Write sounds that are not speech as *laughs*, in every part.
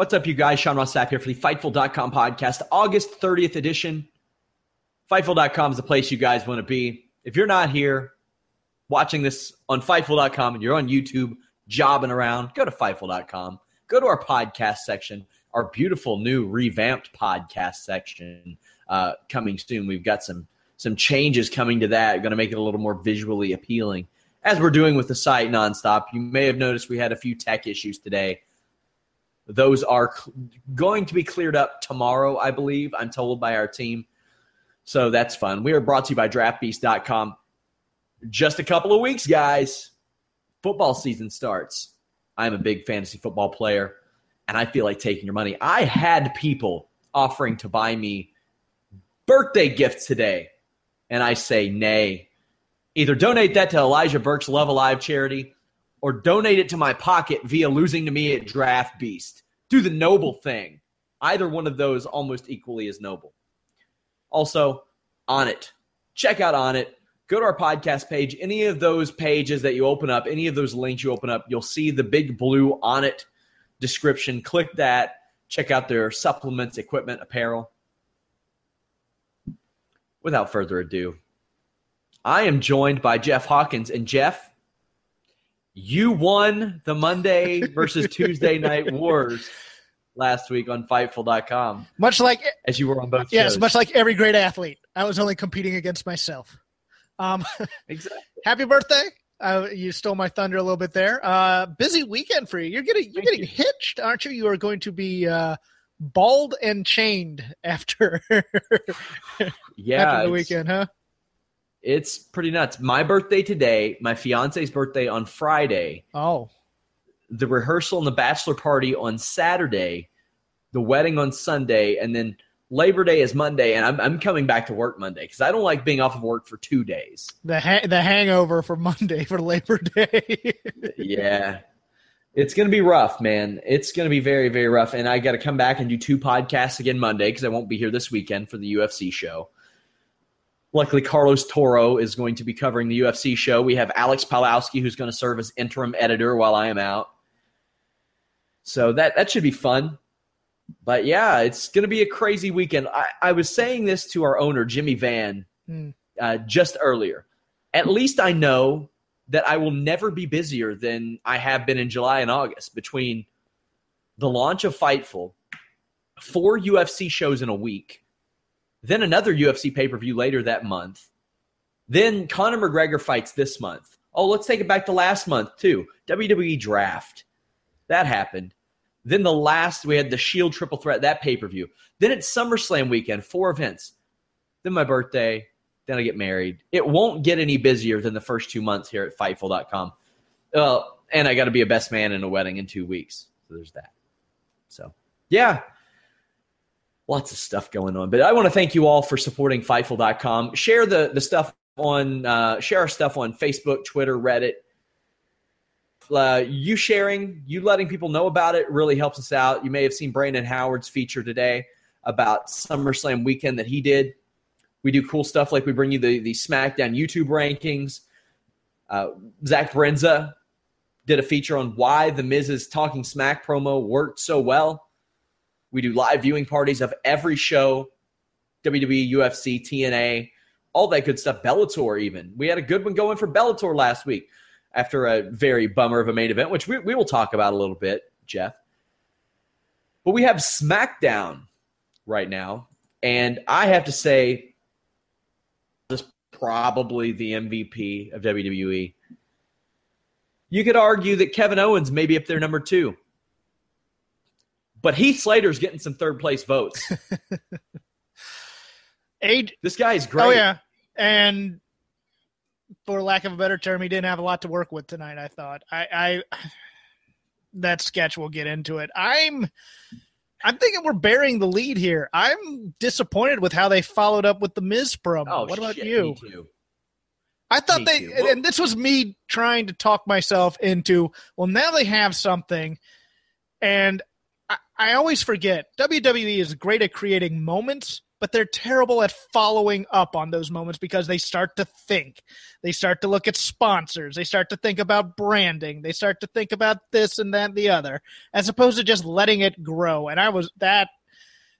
What's up, you guys? Sean Ross Sapp here for the Fightful.com podcast, August 30th edition. Fightful.com is the place you guys want to be. If you're not here watching this on Fightful.com and you're on YouTube jobbing around, go to Fightful.com. Go to our podcast section, our beautiful new revamped podcast section uh, coming soon. We've got some some changes coming to that, going to make it a little more visually appealing. As we're doing with the site nonstop, you may have noticed we had a few tech issues today those are going to be cleared up tomorrow, I believe. I'm told by our team. So that's fun. We are brought to you by draftbeast.com. Just a couple of weeks, guys. Football season starts. I'm a big fantasy football player, and I feel like taking your money. I had people offering to buy me birthday gifts today, and I say nay. Either donate that to Elijah Burke's Love Alive charity or donate it to my pocket via losing to me at Draft Beast. Do the noble thing. Either one of those almost equally as noble. Also, Onnit. Check out Onnit. Go to our podcast page. Any of those pages that you open up, any of those links you open up, you'll see the big blue Onnit description. Click that. Check out their supplements, equipment, apparel. Without further ado, I am joined by Jeff Hawkins. And Jeff, you won the Monday versus Tuesday night wars last week on Fightful.com. Much like as you were on both. Yes, shows. much like every great athlete, I was only competing against myself. Um, *laughs* exactly. Happy birthday! Uh, you stole my thunder a little bit there. Uh, busy weekend for you. You're getting you're Thank getting you. hitched, aren't you? You are going to be uh, bald and chained after. *laughs* yeah, after the weekend, huh? It's pretty nuts. My birthday today, my fiance's birthday on Friday. Oh. The rehearsal and the bachelor party on Saturday, the wedding on Sunday, and then Labor Day is Monday, and I'm, I'm coming back to work Monday because I don't like being off of work for two days. The ha- the hangover for Monday for Labor Day. *laughs* yeah, it's going to be rough, man. It's going to be very very rough, and I got to come back and do two podcasts again Monday because I won't be here this weekend for the UFC show. Luckily, Carlos Toro is going to be covering the UFC show. We have Alex Palowski, who's going to serve as interim editor while I am out. So that that should be fun. But yeah, it's going to be a crazy weekend. I, I was saying this to our owner, Jimmy Van, mm. uh, just earlier. At least I know that I will never be busier than I have been in July and August between the launch of Fightful, four UFC shows in a week, then another UFC pay per view later that month. Then Conor McGregor fights this month. Oh, let's take it back to last month, too. WWE draft. That happened. Then the last, we had the Shield triple threat, that pay per view. Then it's SummerSlam weekend, four events. Then my birthday. Then I get married. It won't get any busier than the first two months here at Fightful.com. Well, uh, and I got to be a best man in a wedding in two weeks. So there's that. So, yeah, lots of stuff going on. But I want to thank you all for supporting Fightful.com. Share the the stuff on uh, share our stuff on Facebook, Twitter, Reddit. Uh, you sharing, you letting people know about it really helps us out. You may have seen Brandon Howard's feature today about SummerSlam weekend that he did. We do cool stuff like we bring you the the SmackDown YouTube rankings. Uh, Zach Brenza did a feature on why the Miz's Talking Smack promo worked so well. We do live viewing parties of every show WWE, UFC, TNA, all that good stuff. Bellator, even. We had a good one going for Bellator last week after a very bummer of a main event, which we, we will talk about a little bit, Jeff. But we have SmackDown right now. And I have to say, this is probably the MVP of WWE. You could argue that Kevin Owens may be up there number two. But Heath Slater's getting some third place votes. *laughs* Age, this guy is great. Oh yeah, and for lack of a better term, he didn't have a lot to work with tonight. I thought. I, I *sighs* that sketch. We'll get into it. I'm I'm thinking we're burying the lead here. I'm disappointed with how they followed up with the Miz promo. Oh, what about shit, you? I thought Me they, too. and this was me trying to talk myself into, well, now they have something. And I, always forget WWE is great at creating moments, but they're terrible at following up on those moments because they start to think. They start to look at sponsors. They start to think about branding. They start to think about this and that and the other, as opposed to just letting it grow. And I was that.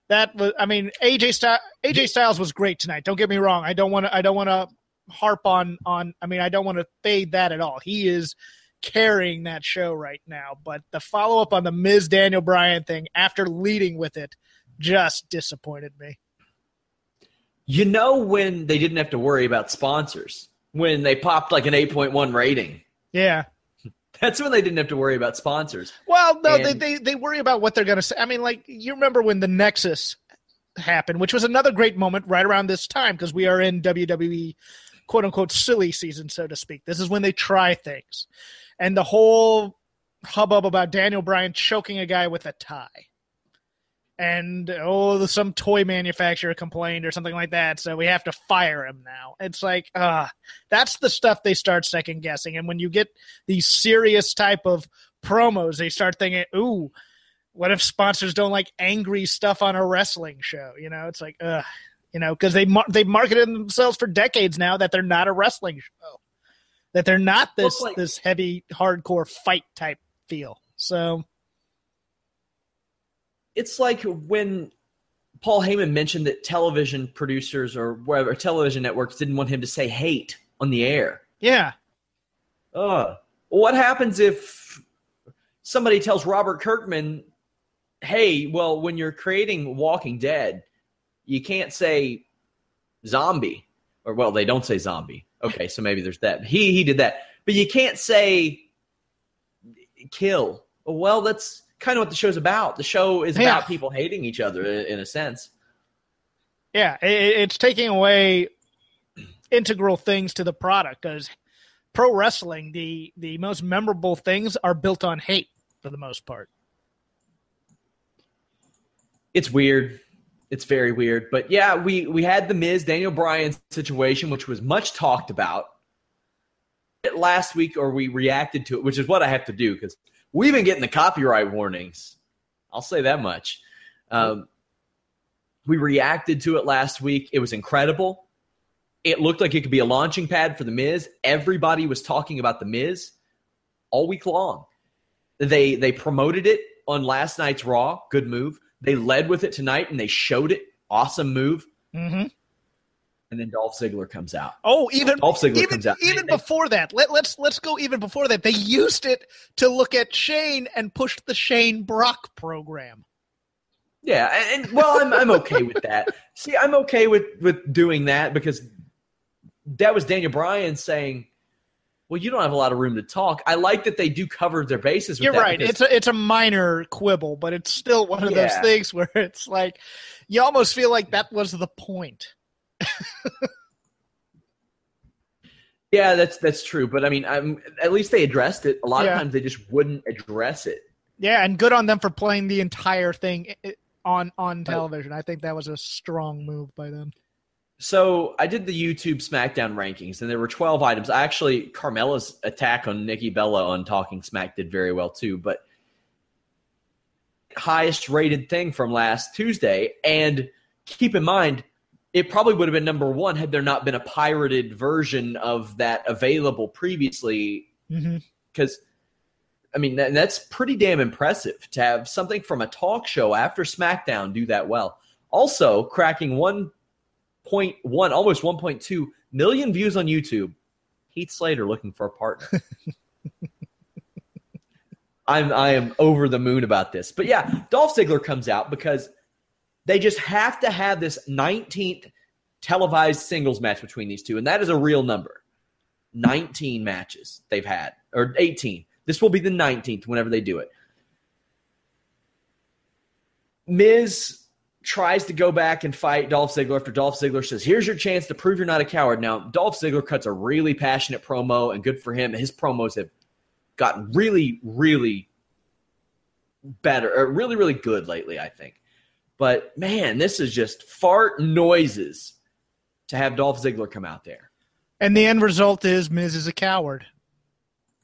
That was, I mean, AJ Styles, AJ Styles was great tonight. Don't get me wrong. I don't want to. I don't want to harp on on I mean I don't want to fade that at all. He is carrying that show right now, but the follow up on the Miz Daniel Bryan thing after leading with it just disappointed me. You know when they didn't have to worry about sponsors when they popped like an 8.1 rating. Yeah. *laughs* That's when they didn't have to worry about sponsors. Well, no, they, they they worry about what they're going to say. I mean, like you remember when the Nexus happened, which was another great moment right around this time because we are in WWE quote unquote silly season, so to speak. This is when they try things, and the whole hubbub about Daniel Bryan choking a guy with a tie. And oh, some toy manufacturer complained or something like that, so we have to fire him now. It's like, uh, that's the stuff they start second guessing. And when you get these serious type of promos, they start thinking, ooh, what if sponsors don't like angry stuff on a wrestling show? You know, it's like, ugh, you know, because they mar- they've marketed themselves for decades now that they're not a wrestling show, that they're not this like- this heavy hardcore fight type feel. So It's like when Paul Heyman mentioned that television producers or whatever television networks didn't want him to say hate on the air. yeah, Ugh. What happens if somebody tells Robert Kirkman, hey, well, when you're creating Walking Dead, you can't say zombie. Or, well, they don't say zombie. Okay, so maybe there's that. He, he did that. But you can't say kill. Well, that's kind of what the show's about. The show is Yeah. about people hating each other in, a sense. yeah, it's taking away integral things to the product because pro wrestling, the the most memorable things are built on hate for the most part. it's weird. It's very weird. But yeah, we we had the Miz Daniel Bryan situation, which was much talked about last week, or we reacted to it, which is what I have to do because we've been getting the copyright warnings. I'll say that much. Um, we reacted to it last week. It was incredible. It looked like it could be a launching pad for the Miz. Everybody was talking about the Miz all week long. They they promoted it on last night's Raw. Good move. They led with it tonight and they showed it. Awesome move. Mm-hmm. And then Dolph Ziggler comes out. Oh, even Dolph Ziggler even comes out. even They- before that. Let, let's let's go even before that. They used it to look at Shane and push the Shane Brock program. Yeah, and, and well, I'm I'm okay with that. *laughs* See, I'm okay with with doing that because that was Daniel Bryan saying, "Well, you don't have a lot of room to talk." I like that they do cover their bases. With You're right. because- It's a it's a minor quibble, but it's still one of those things *laughs* where it's like you almost feel like that was the point. *laughs* yeah, that's that's true. But I mean, I'm at least they addressed it. A lot Yeah. of times they just wouldn't address it. Yeah, and good on them for playing the entire thing i- i- on on television. I think that was a strong move by them. So I did the YouTube SmackDown rankings, and there were 12 items. I Actually, Carmella's attack on Nikki Bella on Talking Smack did very well too. But highest rated thing from last Tuesday, and keep in mind, it probably would have been number one had there not been a pirated version of that available previously. Mm-hmm. Because I mean, that, that's pretty damn impressive to have something from a talk show after SmackDown do that well. Also, cracking 1.1, almost 1.2 million views on YouTube. Heath Slater looking for a partner. *laughs* I'm I am over the moon about this. But yeah, Dolph Ziggler comes out because they just have to have this 19th televised singles match between these two, and that is a real number. 19 matches they've had, or 18. This will be the 19th whenever they do it. Miz tries to go back and fight Dolph Ziggler after Dolph Ziggler says, Here's your chance to prove you're not a coward. Now, Dolph Ziggler cuts a really passionate promo, and good for him. His promos have gotten really, really better, or really, really good lately, I think. But man, this is just fart noises to have Dolph Ziggler come out there. And the end result is Miz is a coward.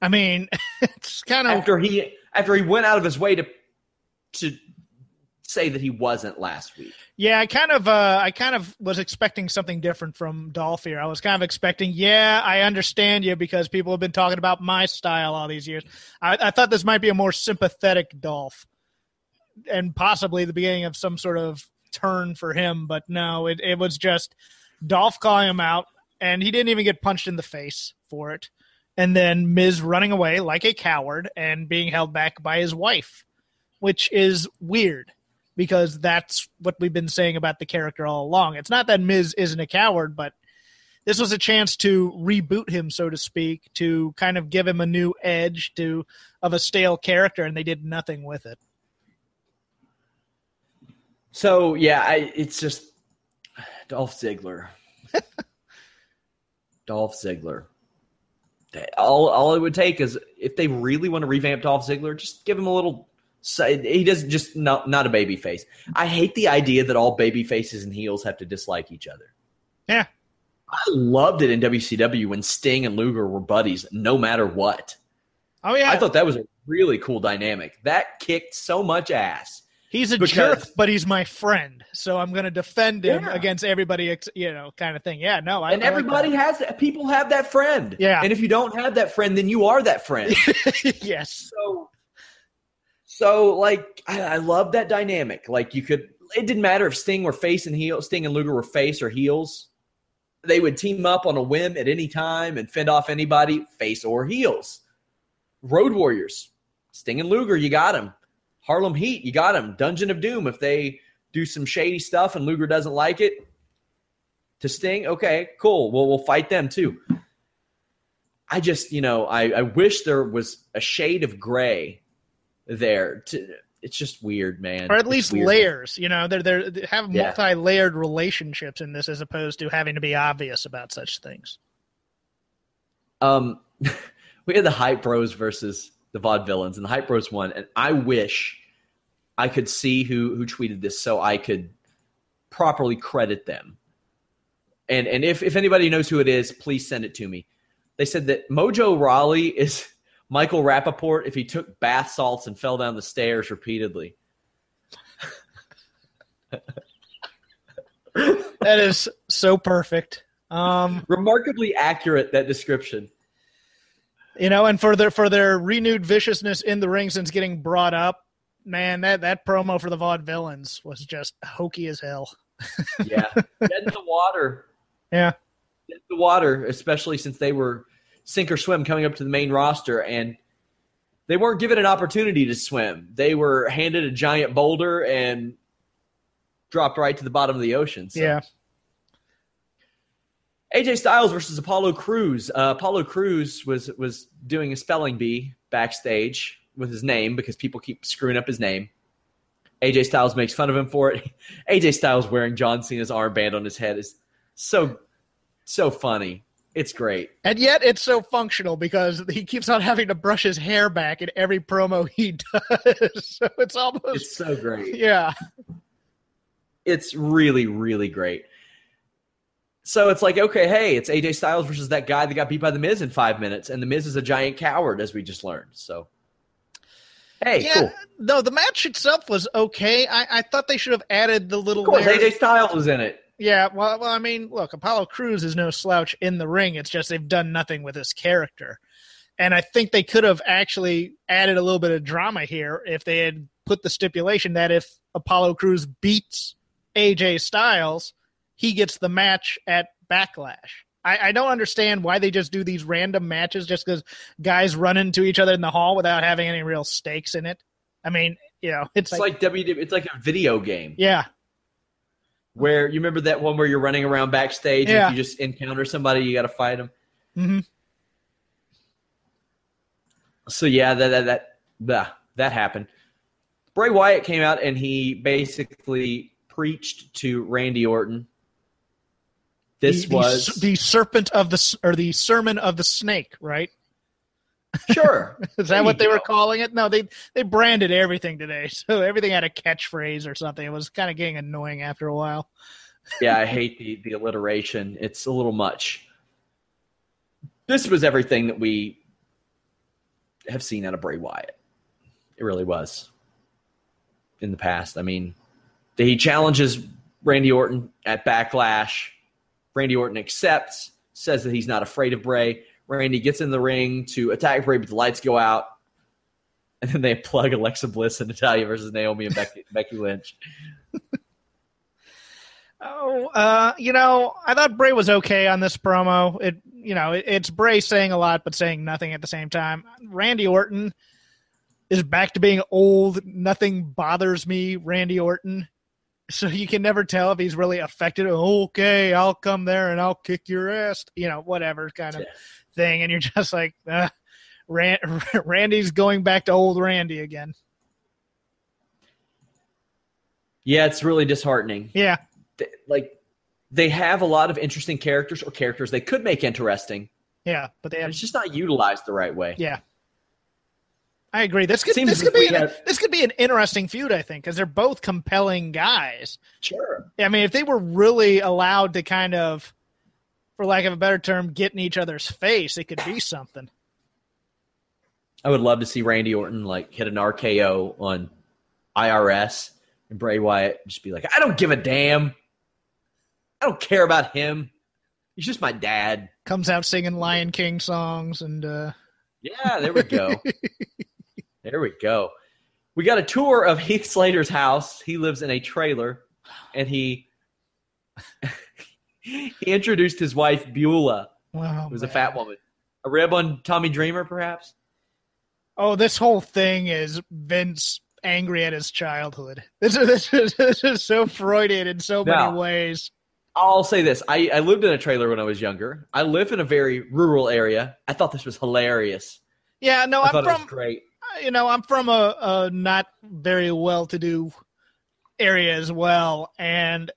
I mean, *laughs* it's kind of after he after he went out of his way to to say that he wasn't last week. Yeah, I kind of uh I kind of was expecting something different from Dolph here. I was kind of expecting, yeah, I understand you because people have been talking about my style all these years. I, I thought this might be a more sympathetic Dolph. And possibly the beginning of some sort of turn for him, but no, it, it was just Dolph calling him out, and he didn't even get punched in the face for it. And then Miz running away like a coward and being held back by his wife, which is weird because that's what we've been saying about the character all along. It's not that Miz isn't a coward, but this was a chance to reboot him, so to speak, to kind of give him a new edge to of a stale character, and they did nothing with it. So yeah, I, it's just Dolph Ziggler. *laughs* Dolph Ziggler. All all it would take is if they really want to revamp Dolph Ziggler, just give him a little he doesn't just not not a baby face. I hate the idea that all baby faces and heels have to dislike each other. Yeah. I loved it in WCW when Sting and Luger were buddies no matter what. Oh yeah. I thought that was a really cool dynamic. That kicked so much ass. He's a because, jerk, but he's my friend, so I'm going to defend him yeah. against everybody, you know, kind of thing. Yeah, no, I, and I everybody like has that. People have that friend. Yeah, and if you don't have that friend, then you are that friend. *laughs* yes. So so like I, I love that dynamic. Like you could it didn't matter if Sting were face and heel, Sting and Luger were face or heels. They would team up on a whim at any time and fend off anybody, face or heels. Road Warriors, Sting and Luger, you got them. Harlem Heat, you got them. Dungeon of Doom, if they do some shady stuff and Luger doesn't like it, to Sting, okay, cool. Well, we'll fight them too. I just, you know, I, I wish there was a shade of gray there. To, it's just weird, man. Or at least layers. You know, they're, they're, they have yeah. multi-layered relationships in this, as opposed to having to be obvious about such things. Um, *laughs* we had the hype bros versus the vaudevillains, and the hype bros won. And I wish I could see who who tweeted this so I could properly credit them. And and if if anybody knows who it is, please send it to me. They said that Mojo Rawley is Michael Rapaport if he took bath salts and fell down the stairs repeatedly. that is so perfect. Um, Remarkably accurate that description. You know, and for their for their renewed viciousness in the ring since getting brought up, man, that that promo for the Vaudevillains was just hokey as hell. yeah, dead in the water. *laughs* Yeah, dead in the water, especially since they were sink or swim coming up to the main roster, and they weren't given an opportunity to swim. They were handed a giant boulder and dropped right to the bottom of the ocean. So. Yeah. AJ Styles versus Apollo Crews. Uh, Apollo Crews was was doing a spelling bee backstage with his name because people keep screwing up his name. AJ Styles makes fun of him for it. *laughs* AJ Styles wearing John Cena's armband on his head is so so funny. It's great. And yet it's so functional because he keeps on having to brush his hair back in every promo he *laughs* does. so it's almost It's so great. Yeah. It's really, really great. So it's like, okay, hey, it's AJ Styles versus that guy that got beat by the Miz in five minutes, and the Miz is a giant coward, as we just learned. So Hey, yeah, cool. No, the match itself was okay. I, I thought they should have added the little. Of course, AJ Styles was in it. Yeah, well, well, I mean, look, Apollo Crews is no slouch in the ring. It's just they've done nothing with his character. And I think they could have actually added a little bit of drama here if they had put the stipulation that if Apollo Crews beats AJ Styles, he gets the match at Backlash. I, I don't understand why they just do these random matches just because guys run into each other in the hall without having any real stakes in it. I mean, you know, it's, it's like, like W. It's like a video game. Yeah, where you remember that one where you're running around backstage yeah. and if you just encounter somebody, you got to fight them. Mm-hmm. So yeah, that that that that, that happened. Bray Wyatt came out and he basically preached to Randy Orton. This the, was the serpent of the or the sermon of the snake, right? Sure. *laughs* Is that what they go. were calling it? No, they they branded everything today, *laughs* so everything had a catchphrase or something. It was kind of getting annoying after a while. *laughs* yeah, I hate the the alliteration. It's a little much. This was everything that we have seen out of Bray Wyatt. It really was. In the past, I mean, he challenges Randy Orton at Backlash. Randy Orton accepts, says that he's not afraid of Bray. Randy gets in the ring to attack Bray, but the lights go out. And then they plug Alexa Bliss and Natalya versus Naomi and Becky, *laughs* Becky Lynch. Oh, uh, you know, I thought Bray was okay on this promo. It, you know, it, it's Bray saying a lot but saying nothing at the same time. Randy Orton is back to being old. Nothing bothers me, Randy Orton. So you can never tell if he's really affected. Okay, I'll come there and I'll kick your ass. You know, whatever kind of thing. And you're *laughs* just like, uh, Rand, *laughs* Randy's going back to old Randy again. Yeah, it's really disheartening. Yeah. Like they have a lot of interesting characters or characters they could make interesting. Yeah, but they have it's just not utilized the right way. Yeah. I agree. This could this could be an, had, this could be an interesting feud, I think, because they're both compelling guys. Sure. I mean, if they were really allowed to kind of for lack of a better term, get in each other's face, it could be something. I would love to see Randy Orton like hit an RKO on IRS and Bray Wyatt just be like, I don't give a damn. I don't care about him. He's just my dad. Comes out singing Lion King songs and uh Yeah, there we go. *laughs* there we go. We got a tour of Heath Slater's house. He lives in a trailer and he he introduced his wife Beulah, wow, who was man. a fat woman. A rib on Tommy Dreamer, perhaps. Oh, this whole thing is Vince angry at his childhood. *laughs* This is, this is, this is so Freudian in so now, many ways. I'll say this: I, I lived in a trailer when I was younger. I live in a very rural area. I thought this was hilarious. Yeah, no, I am from great. Uh, you know, I'm from a, a not very well-to-do area as well, and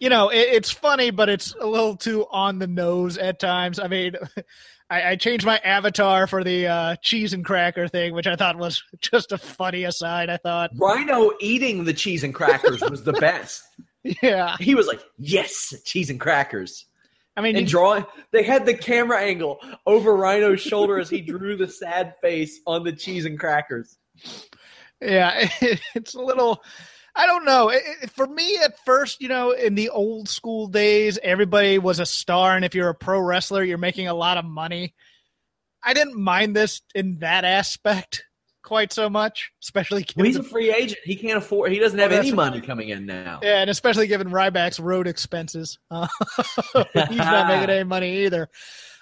you know, it, it's funny, but it's a little too on the nose at times. I mean, *laughs* I, I changed my avatar for the uh, cheese and cracker thing, which I thought was *laughs* just a funny aside. I thought Rhino eating the cheese and crackers was the best. *laughs* Yeah, he was like, "Yes, cheese and crackers." I mean, and drawing, they had the camera angle over Rhino's shoulder as he drew the sad face on the cheese and crackers. Yeah, it's a little I don't know. It, it, for me, at first, you know, in the old school days, everybody was a star, and if you're a pro wrestler, you're making a lot of money. I didn't mind this in that aspect *laughs* quite so much, especially well, he's a free agent. He can't afford. He doesn't have any money coming in now. Yeah, and especially given Ryback's road expenses, uh, *laughs* he's not making *laughs* any money either.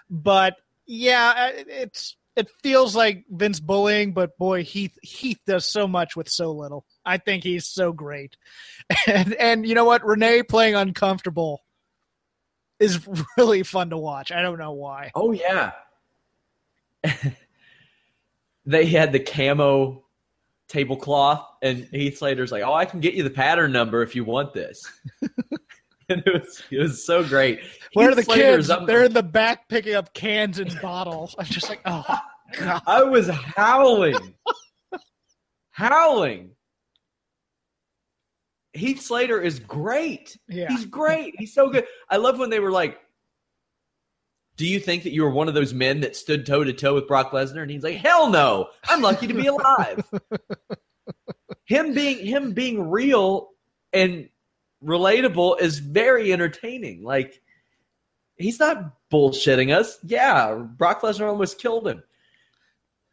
But yeah, it's it feels like Vince bullying, but boy, Heath Heath does so much with so little. I think he's so great, *laughs* and and you know what, Renee playing uncomfortable is *laughs* really fun to watch. I don't know why. Oh yeah, *laughs* they had the camo tablecloth, and Heath Slater's like, "Oh, I can get you the pattern number if you want this." and it was it was so great. Where are the kids? They're in the back picking up cans and bottles. I'm just like, oh God. I was howling. howling. Heath Slater is great. Yeah. He's great. He's so good. I love when they were like, Do you think that you were one of those men that stood toe to toe with Brock Lesnar? And he's like, Hell no. I'm lucky to be alive. *laughs* him being him being real and relatable is very entertaining. Like he's not bullshitting us. Yeah, Brock Lesnar almost killed him.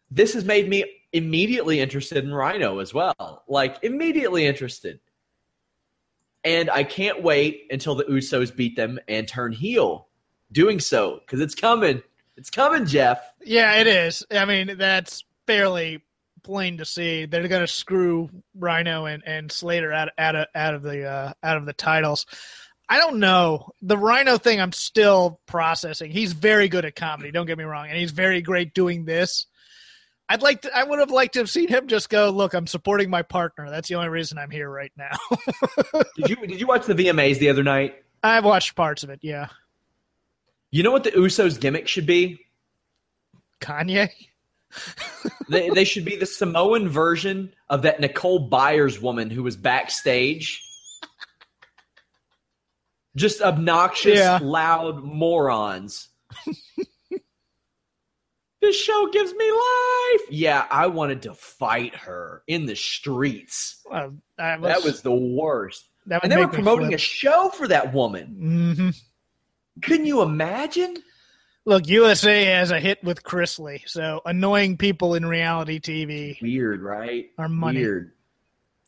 This has made me immediately interested in Rhino as well. Like immediately interested. And I can't wait until the Usos beat them and turn heel doing so because it's coming. It's coming, Jeff. Yeah, it is. I mean, that's fairly plain to see. They're going to screw Rhino and, and Slater out out of out of the uh, out of the titles. I don't know the Rhino thing. I'm still processing. He's very good at comedy. Don't get me wrong, and he's very great doing this. I'd like to. I would have liked to have seen him just go. Look, I'm supporting my partner. That's the only reason I'm here right now. *laughs* did you Did you watch the VMAs the other night? I've watched parts of it. Yeah. You know what the Usos gimmick should be? Kanye. *laughs* they, they should be the Samoan version of that Nicole Byers woman who was backstage. Just obnoxious, Yeah. loud morons. *laughs* this show gives me life. Yeah, I wanted to fight her in the streets. Well, that was, That was the worst. that And they were promoting a show for that woman. Mhm. Couldn't you imagine? Look, USA has a hit with Chrisley, so annoying people in reality TV Weird, right? are money. Weird.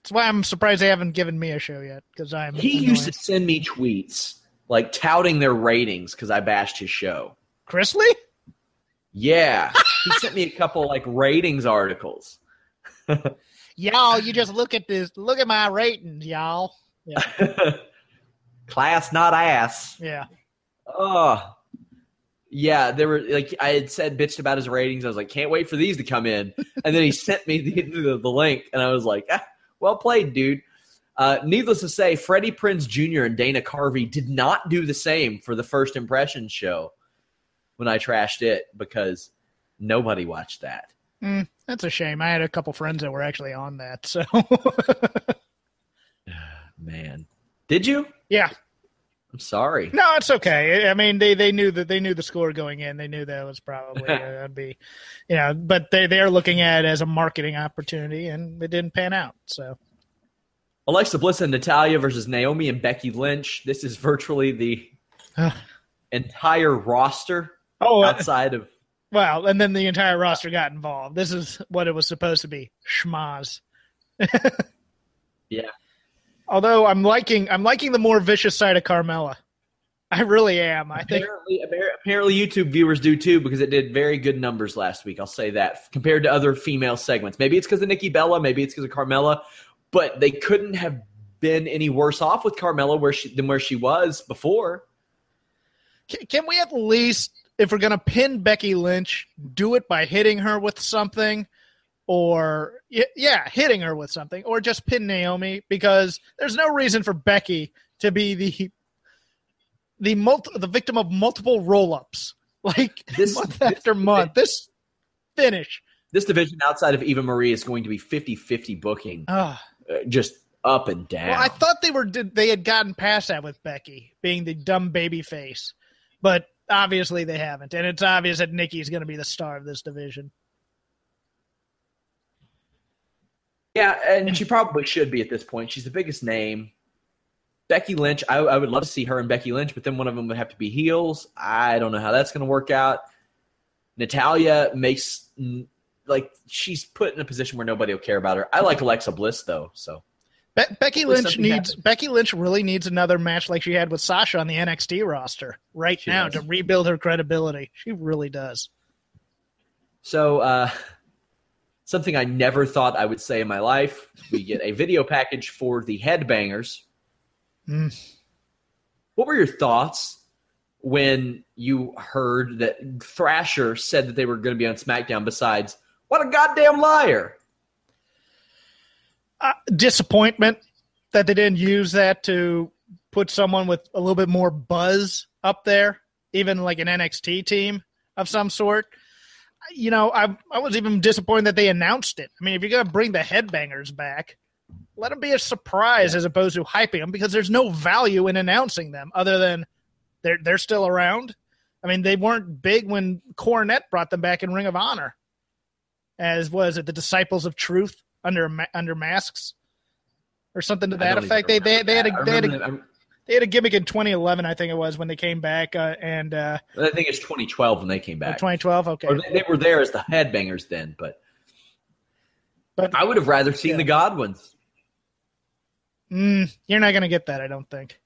That's why I'm surprised they haven't given me a show yet because I'm. He annoying. used to send me tweets like touting their ratings because I bashed his show. Chrisley. Yeah, he sent me a couple like ratings articles. Y'all, you just look at this. Look at my ratings, y'all. *laughs* Class, not ass. Yeah. Oh, yeah. There were like I had said bitched about his ratings. I was like, can't wait for these to come in. And then he *laughs* sent me the, the, the link, and I was like, ah, well played, dude. Uh, needless to say, Freddie Prinze Jr. and Dana Carvey did not do the same for the first impression show when I trashed it because nobody watched that. Mm, that's a shame. I had a couple friends that were actually on that. So, *sighs* *sighs* Man, did you? yeah. I'm sorry. No, it's okay. I mean, they, they knew that they knew the score going in. They knew that was probably *laughs* uh, would be, you know, but they they're looking at it as a marketing opportunity, and it didn't pan out. So, Alexa Bliss and Natalya versus Naomi and Becky Lynch. This is virtually the entire roster oh, uh, outside of well, and then the entire roster got involved. This is what it was supposed to be: schmaz. *laughs* Yeah. Although I'm liking I'm liking the more vicious side of Carmella. I really am. I think apparently, appar- apparently YouTube viewers do too because it did very good numbers last week. I'll say that compared to other female segments. Maybe it's because of Nikki Bella, maybe it's because of Carmella, but they couldn't have been any worse off with Carmella where she than where she was before. Can, can we at least, if we're going to pin Becky Lynch, do it by hitting her with something, or yeah, hitting her with something, or just pin Naomi? Because there's no reason for Becky to be the the multi, the victim of multiple roll ups, *laughs* like This- month this- after month. This finish, This division outside of Eva Marie is going to be 50-50 booking, uh, just up and down. Well, I thought they were they had gotten past that with Becky being the dumb baby face, but obviously they haven't, and it's obvious that Nikki's going to be the star of this division. Yeah, and she probably should be at this point. She's the biggest name. Becky Lynch, I, I would love to see her and Becky Lynch, but then one of them would have to be heels. I don't know how that's going to work out. Natalya makes like she's put in a position where nobody will care about her. I like Alexa Bliss though, so Be- Becky Lynch needs Becky Lynch really needs another match like she had with Sasha on the NXT roster right She now does. to rebuild her credibility. She really does. So, uh, something I never thought I would say in my life: we get a video package for the Headbangers. Mm. What were your thoughts when you heard that Thrasher said that they were going to be on SmackDown? Besides, what a goddamn liar! Uh, disappointment that they didn't use that to put someone with a little bit more buzz up there, even like an NXT team of some sort. You know, I I was even disappointed that they announced it. I mean, if you're gonna bring the headbangers back, let them be a surprise as opposed to hyping them because there's no value in announcing them other than they're they're still around. I mean, they weren't big when Cornette brought them back in Ring of Honor, as was it the Disciples of Truth under under masks or something to that effect. They they, they had a they had a, they had a gimmick in 2011, I think it was when they came back, uh, and uh, I think it's 2012 when they came back. 2012. Okay, they, they were there as the Headbangers then, but but I would have rather seen Yeah. the Godwins. Mm, you're not going to get that, I don't think.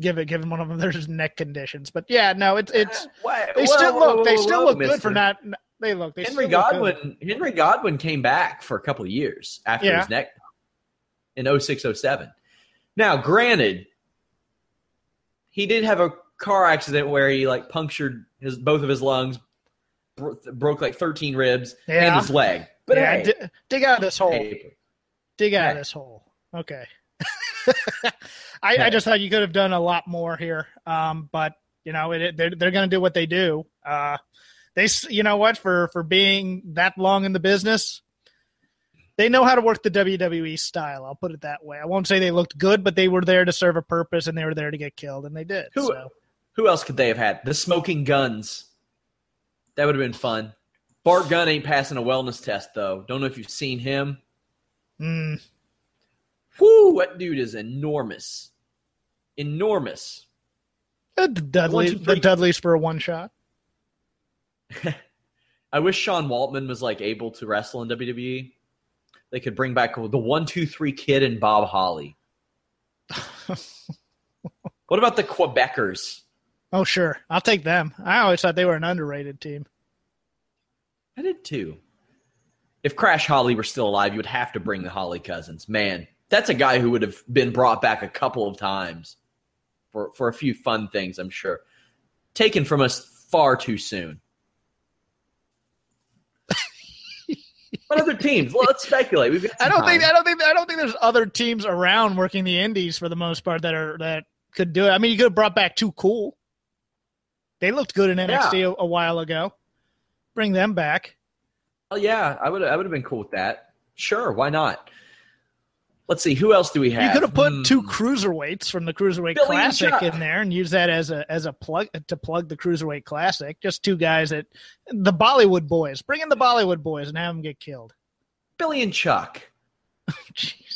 Give it, given one of them there's neck conditions, but yeah, no, it's it's Why- they still look they still look good mister. for not. They look they Henry still look. Godwin. Henry Godwin came back for a couple of years after Yeah. his neck in 0607. Now, granted, he did have a car accident where he like punctured his both of his lungs, bro- broke like 13 ribs, and his leg. But yeah, hey, di- dig out of this hole. hey, dig out of this hole. Okay. *laughs* I, I just thought you could have done a lot more here, um, but you know it, they're they're going to do what they do. Uh, They, you know what, for for being that long in the business, they know how to work the WWE style. I'll put it that way. I won't say they looked good, but they were there to serve a purpose, and they were there to get killed, and they did. Who, so. who else could they have had? The Smoking Guns. That would have been fun. Bart Gunn ain't passing a wellness test though. Don't know if you've seen him. Mm. Whoo, that dude is enormous. Enormous. The Dudley, One, two, the Dudleys for a one shot. *laughs* I wish Sean Waltman was like able to wrestle in WWE. They could bring back the one, two, three kid and Bob Holly. *laughs* what about the Quebecers? Oh, sure. I'll take them. I always thought they were an underrated team. I did too. If Crash Holly were still alive, you would have to bring the Holly cousins. Man, that's a guy who would have been brought back a couple of times for, for a few fun things, I'm sure. Taken from us far too soon. What other teams? Well, let's speculate. We've got I don't think. I don't think I don't think there's other teams around working the indies for the most part that are that could do it. I mean, you could have brought back Too Cool. They looked good in NXT a, a while ago. Bring them back. Oh yeah, I would I would have been cool with that. Sure, why not? Let's see, who else do we have? You could have put Hmm. two cruiserweights from the Cruiserweight Billy Classic in there and use that as a as a plug to plug the Cruiserweight Classic. Just two guys that the Bollywood boys. Bring in the Bollywood boys and have them get killed. Billy and Chuck. *laughs* Jeez.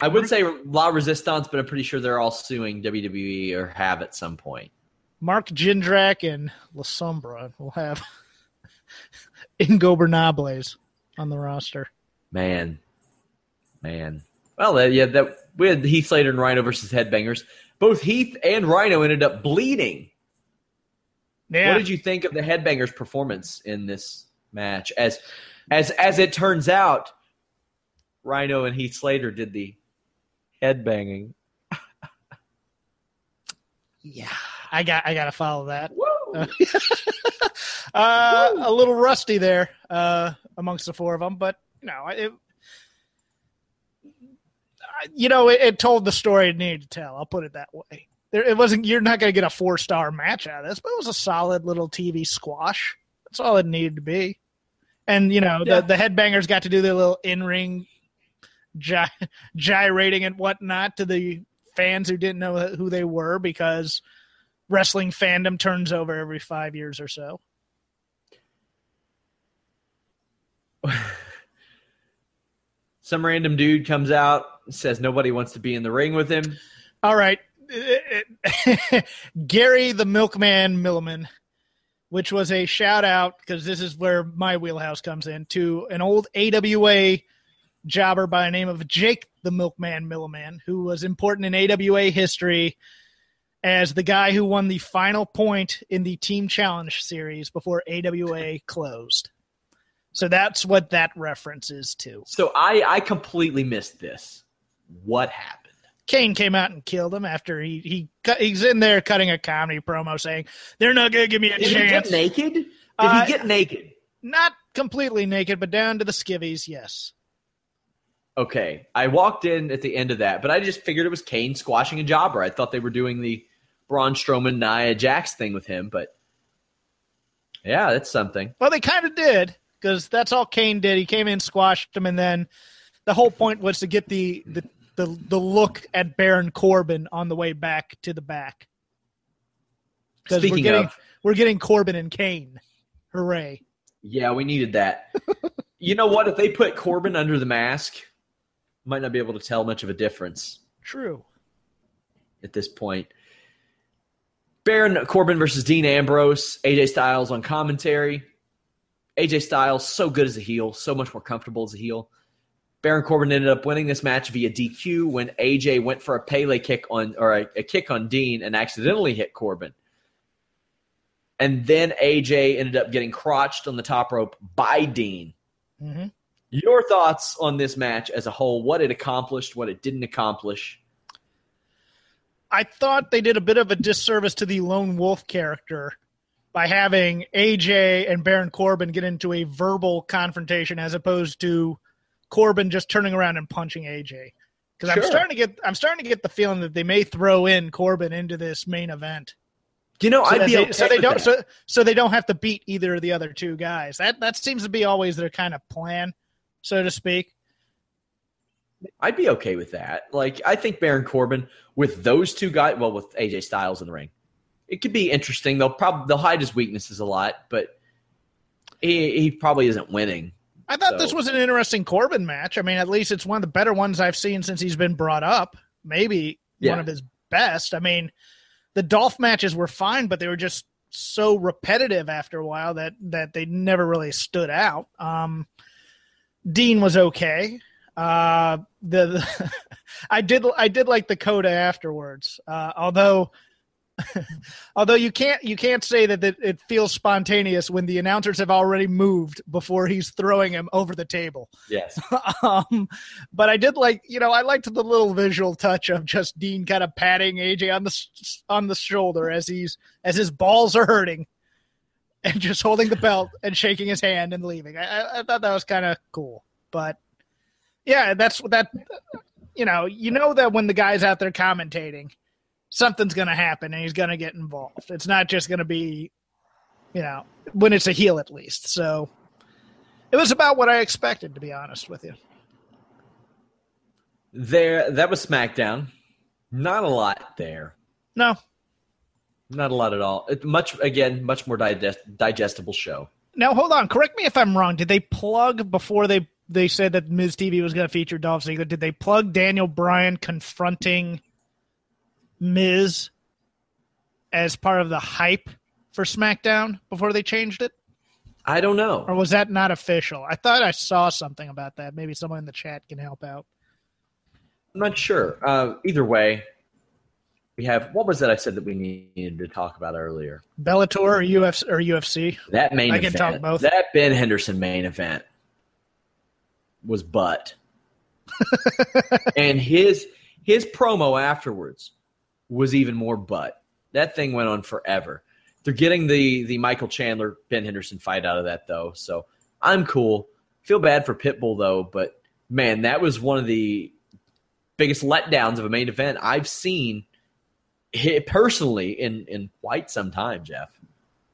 I would say La Resistance, but I'm pretty sure they're all suing WWE or have at some point. Mark Jindrak and La Sombra will have *laughs* Ingobernables on the roster. Man, man. Well, yeah, that we had Heath Slater and Rhino versus Headbangers. Both Heath and Rhino ended up bleeding. Yeah. What did you think of the Headbangers' performance in this match? As as as it turns out, Rhino and Heath Slater did the headbanging. yeah. I got I got to follow that. Woo! *laughs* uh, a little rusty there uh, amongst the four of them, but no, it, you know, it, it told the story it needed to tell. I'll put it that way. There, it wasn't. You're not going to get a four star match out of this, but it was a solid little TV squash. That's all it needed to be. And you know, Yeah. the the headbangers got to do their little in ring gy- *laughs* gyrating and whatnot to the fans who didn't know who they were because wrestling fandom turns over every five years or so. *laughs* Some random dude comes out, says nobody wants to be in the ring with him. All right. *laughs* Gary the Milkman Milliman, which was a shout out because this is where my wheelhouse comes in to an old AWA jobber by the name of Jake the Milkman Milliman, who was important in AWA history as the guy who won the final point in the Team Challenge series before AWA *laughs* closed. So that's what that reference is to. So I I completely missed this. What happened? Kane came out and killed him after he he cut, he's in there cutting a comedy promo saying they're not going to give me a chance. Did he get naked? Did Uh, he get naked? Not completely naked, but down to the skivvies. Yes. Okay, I walked in at the end of that, but I just figured it was Kane squashing a jobber. I thought they were doing the Braun Strowman Nia Jax thing with him, but yeah, that's something. Well, they kind of did because that's all Kane did. He came in, squashed him, and then the whole point was to get the the the, the look at Baron Corbin on the way back to the back. Because we're getting of, we're getting Corbin and Kane. Hooray! yeah, we needed that. you know what? If they put Corbin under the mask, might not be able to tell much of a difference True. at this point. Baron Corbin versus Dean Ambrose, AJ Styles on commentary. AJ Styles so good as a heel, so much more comfortable as a heel. Baron Corbin ended up winning this match via DQ when AJ went for a Pele kick on or a, a kick on Dean and accidentally hit Corbin. And then AJ ended up getting crotched on the top rope by Dean. Mm-hmm. Your thoughts on this match as a whole? What it accomplished, what it didn't accomplish? I thought they did a bit of a disservice to the lone wolf character by having AJ and Baron Corbin get into a verbal confrontation as opposed to Corbin just turning around and punching AJ. Because Sure. I'm starting to get I'm starting to get the feeling that they may throw in Corbin into this main event. You know, So I'd be they, okay so they don't that. so, so they don't have to beat either of the other two guys. That that seems to be always their kind of plan, so to speak. I'd be okay with that. Like, I think Baron Corbin with those two guys, well, with AJ Styles in the ring, it could be interesting. They'll probably they'll hide his weaknesses a lot, but he he probably isn't winning. I thought this was an interesting Corbin match. I mean, at least it's one of the better ones I've seen since he's been brought up. Maybe Yeah. one of his best. I mean, the Dolph matches were fine, but they were just so repetitive after a while that that they never really stood out. Um, Dean was okay. Uh, the, the *laughs* I did I did like the coda afterwards. Uh, although *laughs* although you can't you can't say that it, it feels spontaneous when the announcers have already moved before he's throwing him over the table. Yes. *laughs* um, but I did like, you know, I liked the little visual touch of just Dean kind of patting AJ on the on the shoulder as he's as his balls are hurting, and just holding the belt and shaking his hand and leaving. I, I, thought that was kind of cool. But yeah, that's that. You know, you know that when the guy's out there commentating, something's going to happen and he's going to get involved. It's not just going to be, you know, when it's a heel at least. So it was about what I expected, to be honest with you. There, that was SmackDown. Not a lot there. No, Not a lot at all. It, much again, much more digest, digestible show. now hold on. Correct me if I'm wrong. Did they plug before they they said that Miz TV was going to feature Dolph Ziggler? Did they plug Daniel Bryan confronting Miz as part of the hype for SmackDown before they changed it, I don't know. or was that not official? I thought I saw something about that. Maybe someone in the chat can help out. I'm not sure. Uh, either way, we have what was that I said that we needed to talk about earlier? Bellator or UFC or UFC? That main I can talk both. That Ben Henderson main event was butt. *laughs* and his his promo afterwards was even more butt. That thing went on forever. They're getting the the Michael Chandler Ben Henderson fight out of that though, so I'm cool. Feel bad for Pitbull though, but man, that was one of the biggest letdowns of a main event I've seen hit personally in in quite some time, Jeff.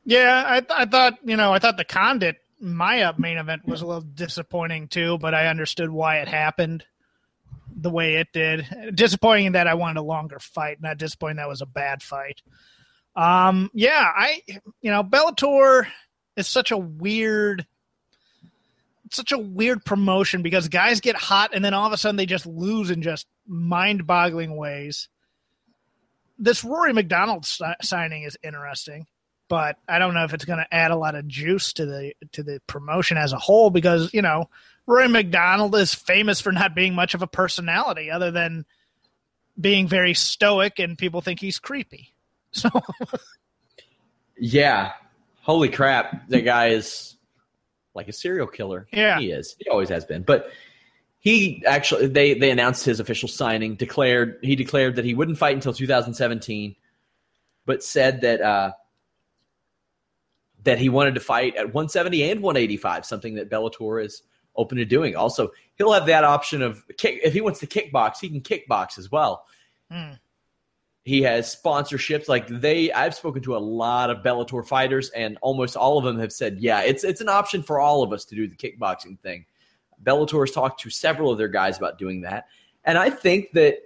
Yeah, I, th- I thought you know I thought the Condit Maya main event was a little disappointing too, but I understood why it happened the way it did. Disappointing that I wanted a longer fight, not disappointing that was a bad fight. Um, yeah, I you know Bellator is such a weird, such a weird promotion because guys get hot and then all of a sudden they just lose in just mind-boggling ways. This Rory MacDonald si- signing is interesting but I don't know if it's going to add a lot of juice to the to the promotion as a whole because you know Rory MacDonald is famous for not being much of a personality other than being very stoic and people think he's creepy. *laughs* So Yeah. Holy crap. That guy is like a serial killer. Yeah. He is. He always has been. But he actually they they announced his official signing, declared he declared that he wouldn't fight until 2017, but said that uh that he wanted to fight at 170 and 185, something that Bellator is open to doing. Also, he'll have that option of kick if he wants to kickbox, he can kickbox as well. Hmm. He has sponsorships like they I've spoken to a lot of Bellator fighters and almost all of them have said, "Yeah, it's it's an option for all of us to do the kickboxing thing." Bellator has talked to several of their guys about doing that. And I think that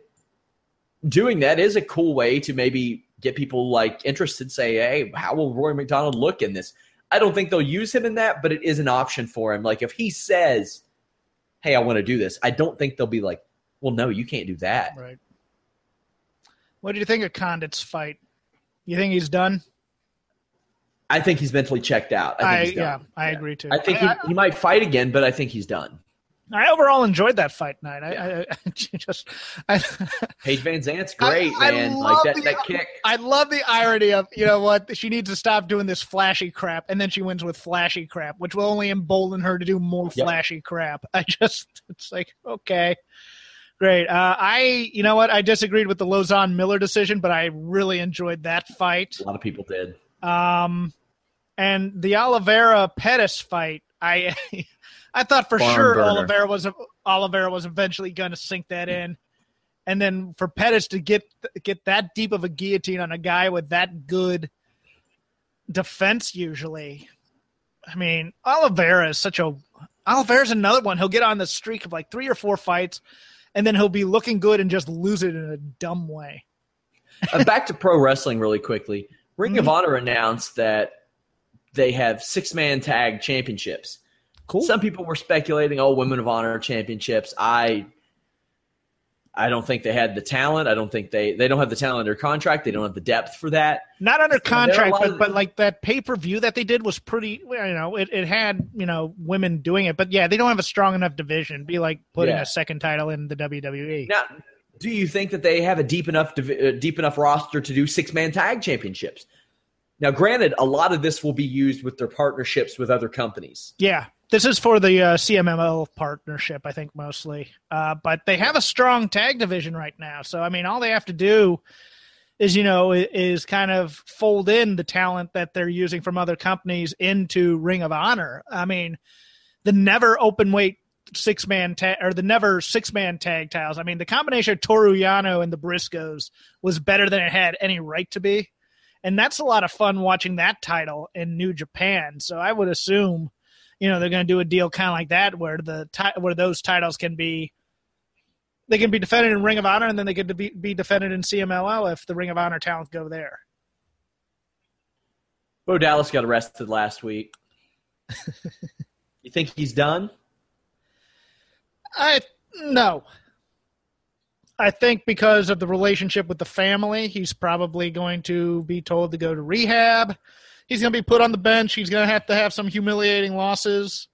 doing that is a cool way to maybe get people like interested say, "Hey, how will Rory MacDonald look in this?" I don't think they'll use him in that, but it is an option for him. Like if he says, "Hey, I want to do this." I don't think they'll be like, "Well, no, you can't do that." right. What do you think of Condit's fight? You think he's done? I think he's mentally checked out. I think I, yeah. I agree too. I think I- he, he might fight again, but I think he's done. I overall enjoyed that fight night. I, I, I *laughs* just I, Paige VanZant's great, I- man. like that, the- that kick. I love the irony of you know what she needs to stop doing this flashy crap, and then she wins with flashy crap, which will only embolden her to do more Yep. flashy crap. *laughs* I just it's like okay, great. Uh, I you know what I disagreed with the Lauzon Miller decision, but I really enjoyed that fight. A lot of people did. Um, and the Oliveira Pettis fight, I *laughs* I thought for Barn sure burner. Oliveira was Oliveira was eventually going to sink that in, and then for Pettis to get get that deep of a guillotine on a guy with that good defense, usually, I mean Oliveira is such a Oliveira's another one. He'll get on the streak of like three or four fights, and then he'll be looking good and just lose it in a dumb way. uh, back to pro wrestling really quickly. Ring of Mhm. Honor announced that they have six man tag championships. Cool. Some people were speculating, oh, Women of Honor championships. I I don't think they had the talent. I don't think they they don't have the talent under contract. They don't have the depth for that. Not under contract, but, of- but like that pay per view that they did was pretty. well, You know, it, it had you know women doing it, but yeah, they don't have a strong enough division. Be like putting Yeah. a second title in the. WWE. Now, do you think that they have a deep enough uh, deep enough roster to do six man tag championships? Now, granted, a lot of this will be used with their partnerships with other companies. Yeah, this is for the uh, CMLL partnership, I think mostly. Uh, but they have a strong tag division right now, so I mean, all they have to do is you know is kind of fold in the talent that they're using from other companies into Ring of Honor. I mean, the never open weight six man tag or the never six man tag titles. I mean, the combination of Toru Yano and the Briscoes was better than it had any right to be. And that's a lot of fun watching that title in New Japan. So I would assume, you know, they're going to do a deal kind of like that where the ti- where those titles can be they can be defended in Ring of Honor and then they get to be, be defended in CMLL if the Ring of Honor talent go there. Bo Dallas got arrested last week. *laughs* you think he's done? I no. I think because of the relationship with the family, he's probably going to be told to go to rehab. He's going to be put on the bench. He's going to have to have some humiliating losses.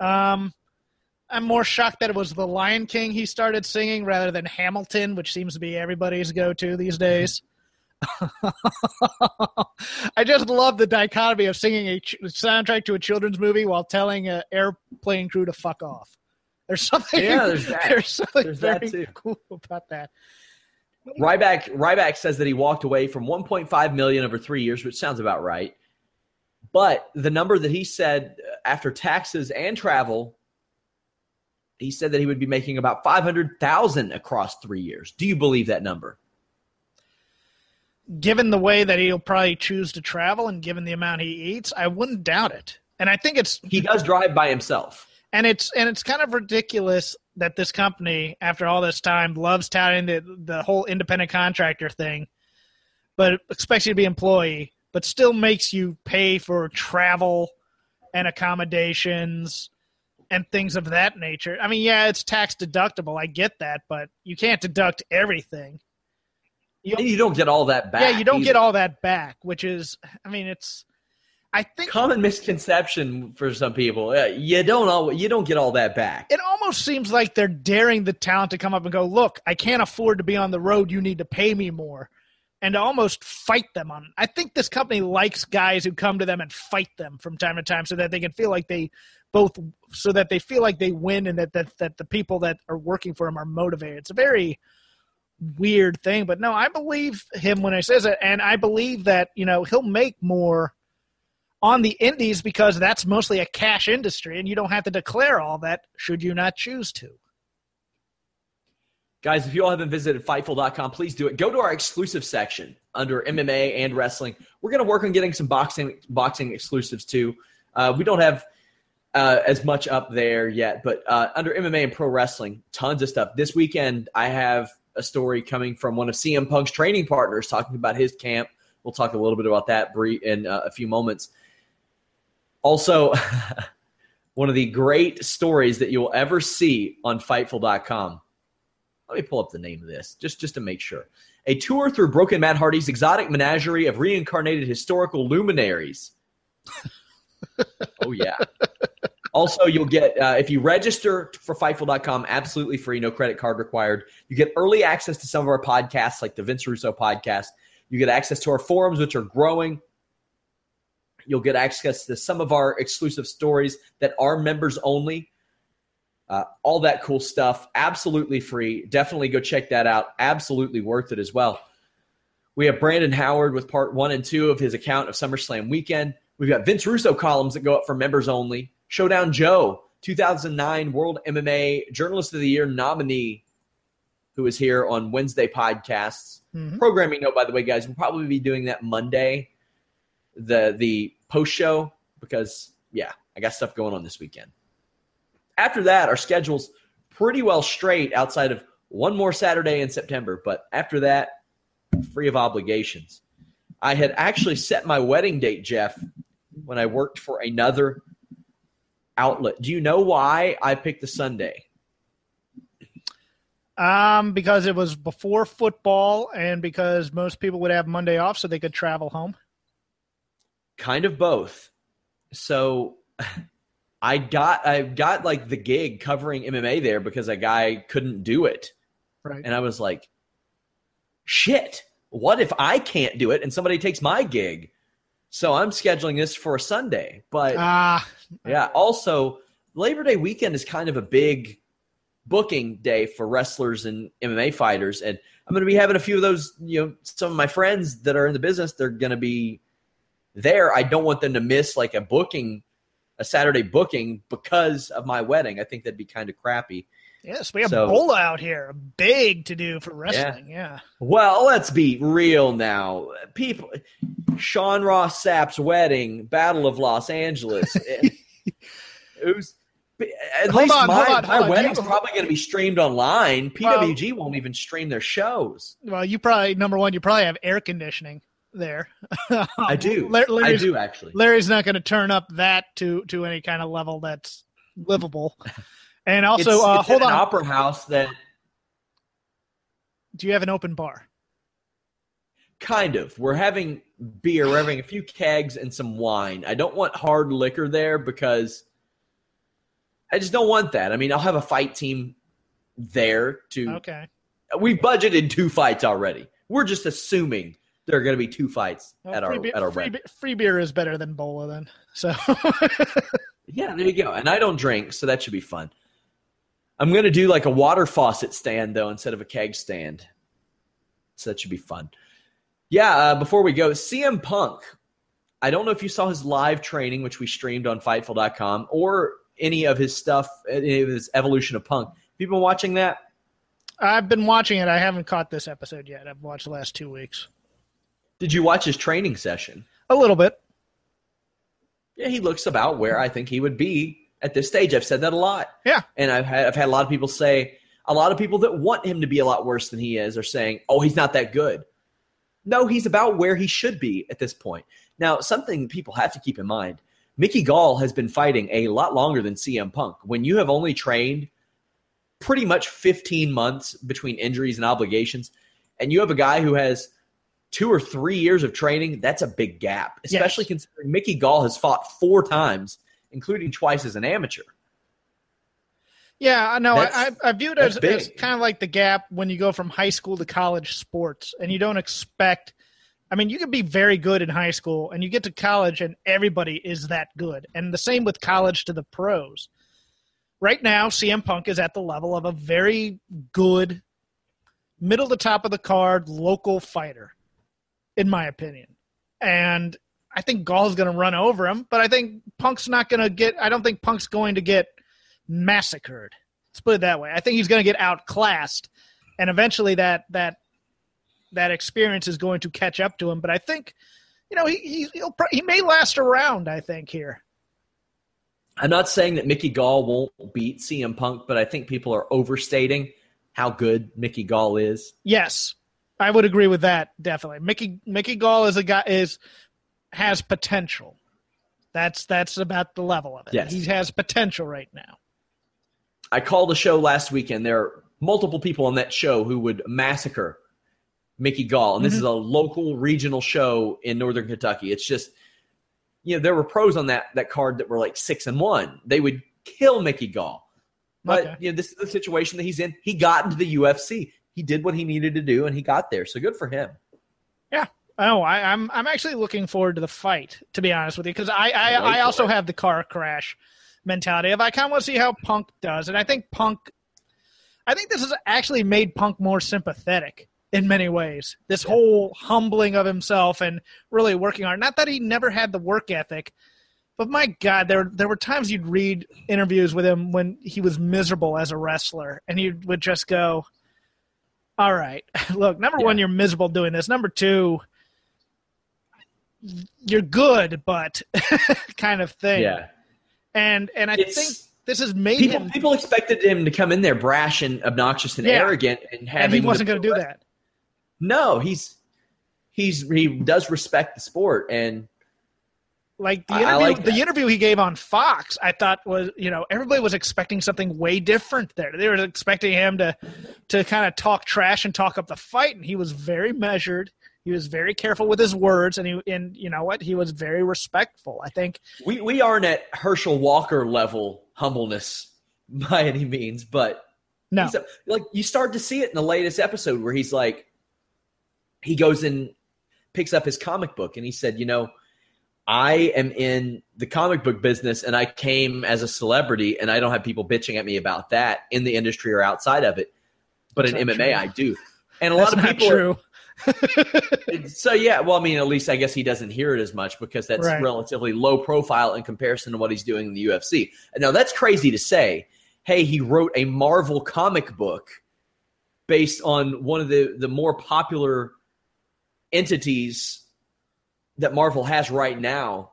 Um, I'm more shocked that it was The Lion King he started singing rather than Hamilton, which seems to be everybody's go-to these days. *laughs* I just love the dichotomy of singing a ch- soundtrack to a children's movie while telling an airplane crew to fuck off. There's something. Yeah, *laughs* there's that. There's something There's that very too. cool about that. Ryback Ryback says that he walked away from 1.5 million over three years, which sounds about right. But the number that he said uh, after taxes and travel, he said that he would be making about 500,000 across three years. Do you believe that number? Given the way that he'll probably choose to travel and given the amount he eats, I wouldn't doubt it. And I think it's He does drive by himself. And it's and it's kind of ridiculous that this company after all this time loves touting the the whole independent contractor thing but expects you to be employee but still makes you pay for travel and accommodations and things of that nature i mean yeah it's tax deductible i get that but you can't deduct everything you, And you don't get all that back. yeah you don't either. get all that back which is i mean it's i think common misconception for some people. Uh, you don't all you don't get all that back. it almost seems like they're daring the talent to come up and go, look, I can't afford to be on the road. You need to pay me more. And to almost fight them on. I think this company likes guys who come to them and fight them from time to time so that they can feel like they both, so that they feel like they win and that, that, that the people that are working for them are motivated. It's a very weird thing. But no, I believe him when he says it. And I believe that, you know, he'll make more on the indies because that's mostly a cash industry and you don't have to declare all that should you not choose to. Guys, if you all haven't visited Fightful.com, please do it. Go to our exclusive section under MMA and wrestling. We're going to work on getting some boxing boxing exclusives too. Uh, we don't have uh, as much up there yet, but uh, under MMA and pro wrestling, tons of stuff. This weekend, I have a story coming from one of CM Punk's training partners talking about his camp. We'll talk a little bit about that in uh, a few moments. Also, *laughs* one of the great stories that you'll ever see on Fightful.com let me pull up the name of this just just to make sure. A tour through Broken Matt Hardy's exotic menagerie of reincarnated historical luminaries. *laughs* oh yeah. also, you'll get uh, if you register for Fightful.com, absolutely free, no credit card required. You get early access to some of our podcasts, like the Vince Russo podcast. You get access to our forums, which are growing. You'll get access to some of our exclusive stories that are members only. Uh, all that cool stuff, absolutely free. Definitely go check that out. Absolutely worth it as well. We have Brandon Howard with part one and two of his account of SummerSlam weekend. We've got Vince Russo columns that go up for members only. Showdown Joe, 2009 World MMA Journalist of the Year nominee, who is here on Wednesday podcasts. Mm-hmm. Programming note, by the way, guys, we'll probably be doing that Monday, the the post show, because yeah, I got stuff going on this weekend. After that, our schedule's pretty well straight outside of one more Saturday in September, but after that, free of obligations. I had actually set my wedding date, Jeff, when I worked for another outlet. Do you know why I picked the Sunday? Um, because it was before football and because most people would have Monday off so they could travel home. Kind of both. So *laughs* I got I got like the gig covering MMA there because a guy couldn't do it. Right. And I was like, shit, what if I can't do it and somebody takes my gig? So I'm scheduling this for a Sunday. But ah, yeah, also Labor Day weekend is kind of a big booking day for wrestlers and MMA fighters. And I'm going to be having a few of those, you know, some of my friends that are in the business, they're going to be there. I don't want them to miss like a booking, a Saturday booking because of my wedding. I think that'd be kind of crappy. Yes, we have so, Bola out here. Big to do for wrestling. Yeah. yeah. Well, let's be real now. People, Sean Ross Sapp's wedding, Battle of Los Angeles. *laughs* Eh, it was. At hold least on, my, on, my wedding's you, probably going to be streamed online. PWG well, won't even stream their shows. Well, you probably number one, you probably have air conditioning there. *laughs* I do. Larry's, I do actually. Larry's not going to turn up that to to any kind of level that's livable. And also, it's, uh, it's hold on. opera house that. Do you have an open bar? Kind of. We're having beer. We're having a few kegs and some wine. I don't want hard liquor there because I just don't want that. I mean, I'll have a fight team there to. Okay. We budgeted two fights already. We're just assuming there are going to be two fights well, at our beer, at our free, free beer is better than Bola then. So. *laughs* yeah, there you go. And I don't drink, so that should be fun. I'm going to do like a water faucet stand though instead of a keg stand. So that should be fun. Yeah, uh, before we go, CM Punk. I don't know if you saw his live training, which we streamed on Fightful.com, or any of his stuff, any of his evolution of Punk. Have you been watching that? I've been watching it. I haven't caught this episode yet. I've watched the last two weeks. Did you watch his training session? A little bit. Yeah, he looks about where I think he would be at this stage. I've said that a lot. Yeah. And I've had I've had a lot of people say a lot of people that want him to be a lot worse than he is are saying, "Oh, he's not that good." No, he's about where he should be at this point. Now, something people have to keep in mind, Mickey Gall has been fighting a lot longer than CM Punk. When you have only trained pretty much 15 months between injuries and obligations, and you have a guy who has two or three years of training, that's a big gap, especially yes. considering Mickey Gall has fought four times including twice as an amateur. Yeah, I know. I, I view it as, as kind of like the gap when you go from high school to college sports, and you don't expect. I mean, you can be very good in high school, and you get to college, and everybody is that good. And the same with college to the pros. Right now, CM Punk is at the level of a very good, middle to top of the card local fighter, in my opinion. And I think Gall's going to run over him, but I think Punk's not going to get. I don't think Punk's going to get massacred. Let's put it that way. I think he's going to get outclassed, and eventually that that that experience is going to catch up to him. But I think, you know, he he he'll, he may last around. I think here. I'm not saying that Mickey Gall won't beat CM Punk, but I think people are overstating how good Mickey Gall is. Yes, I would agree with that definitely. Mickey Mickey Gall is a guy is has potential. That's that's about the level of it. Yes. He has potential right now. I called a show last weekend. There are multiple people on that show who would massacre Mickey Gall, and this mm-hmm. is a local regional show in northern Kentucky. It's just you know, there were pros on that that card that were like six and one. They would kill Mickey Gall. But Okay. you know, this is the situation that he's in. He got into the UFC. He did what he needed to do, and he got there. So good for him. Yeah. Oh, I, I'm I'm actually looking forward to the fight. To be honest with you, because I I, I also it. have the car crash mentality of I kind of want to see how Punk does, and I think Punk, I think this has actually made Punk more sympathetic in many ways. This whole humbling of himself and really working hard. Not that he never had the work ethic, but my God, there there were times you'd read interviews with him when he was miserable as a wrestler, and he would just go, "All right, *laughs* look, number one, you're miserable doing this. Number two, You're good, but *laughs* kind of thing. Yeah. And and I It's- think this has made People him people expected him to come in there brash and obnoxious and Yeah. arrogant and having and he wasn't going to do that. No, he's he's he does respect the sport and Like the interview, like the interview he gave on Fox, I thought was you know everybody was expecting something way different there. They were expecting him to to kind of talk trash and talk up the fight, and he was very measured. He was very careful with his words, and he and you know what he was very respectful. I think we we aren't at Herschel Walker level humbleness *laughs* by any means, but no, a- like you start to see it in the latest episode where he's like he goes and picks up his comic book and he said, you know, I am in the comic book business and I came as a celebrity and I don't have people bitching at me about that in the industry or outside of it. But in That's not MMA true. I do. And a that's lot of people true. *laughs* so yeah, well, I mean, at least I guess he doesn't hear it as much because that's Right. relatively low profile in comparison to what he's doing in the UFC. Now that's crazy to say. Hey, he wrote a Marvel comic book based on one of the the more popular entities that Marvel has right now,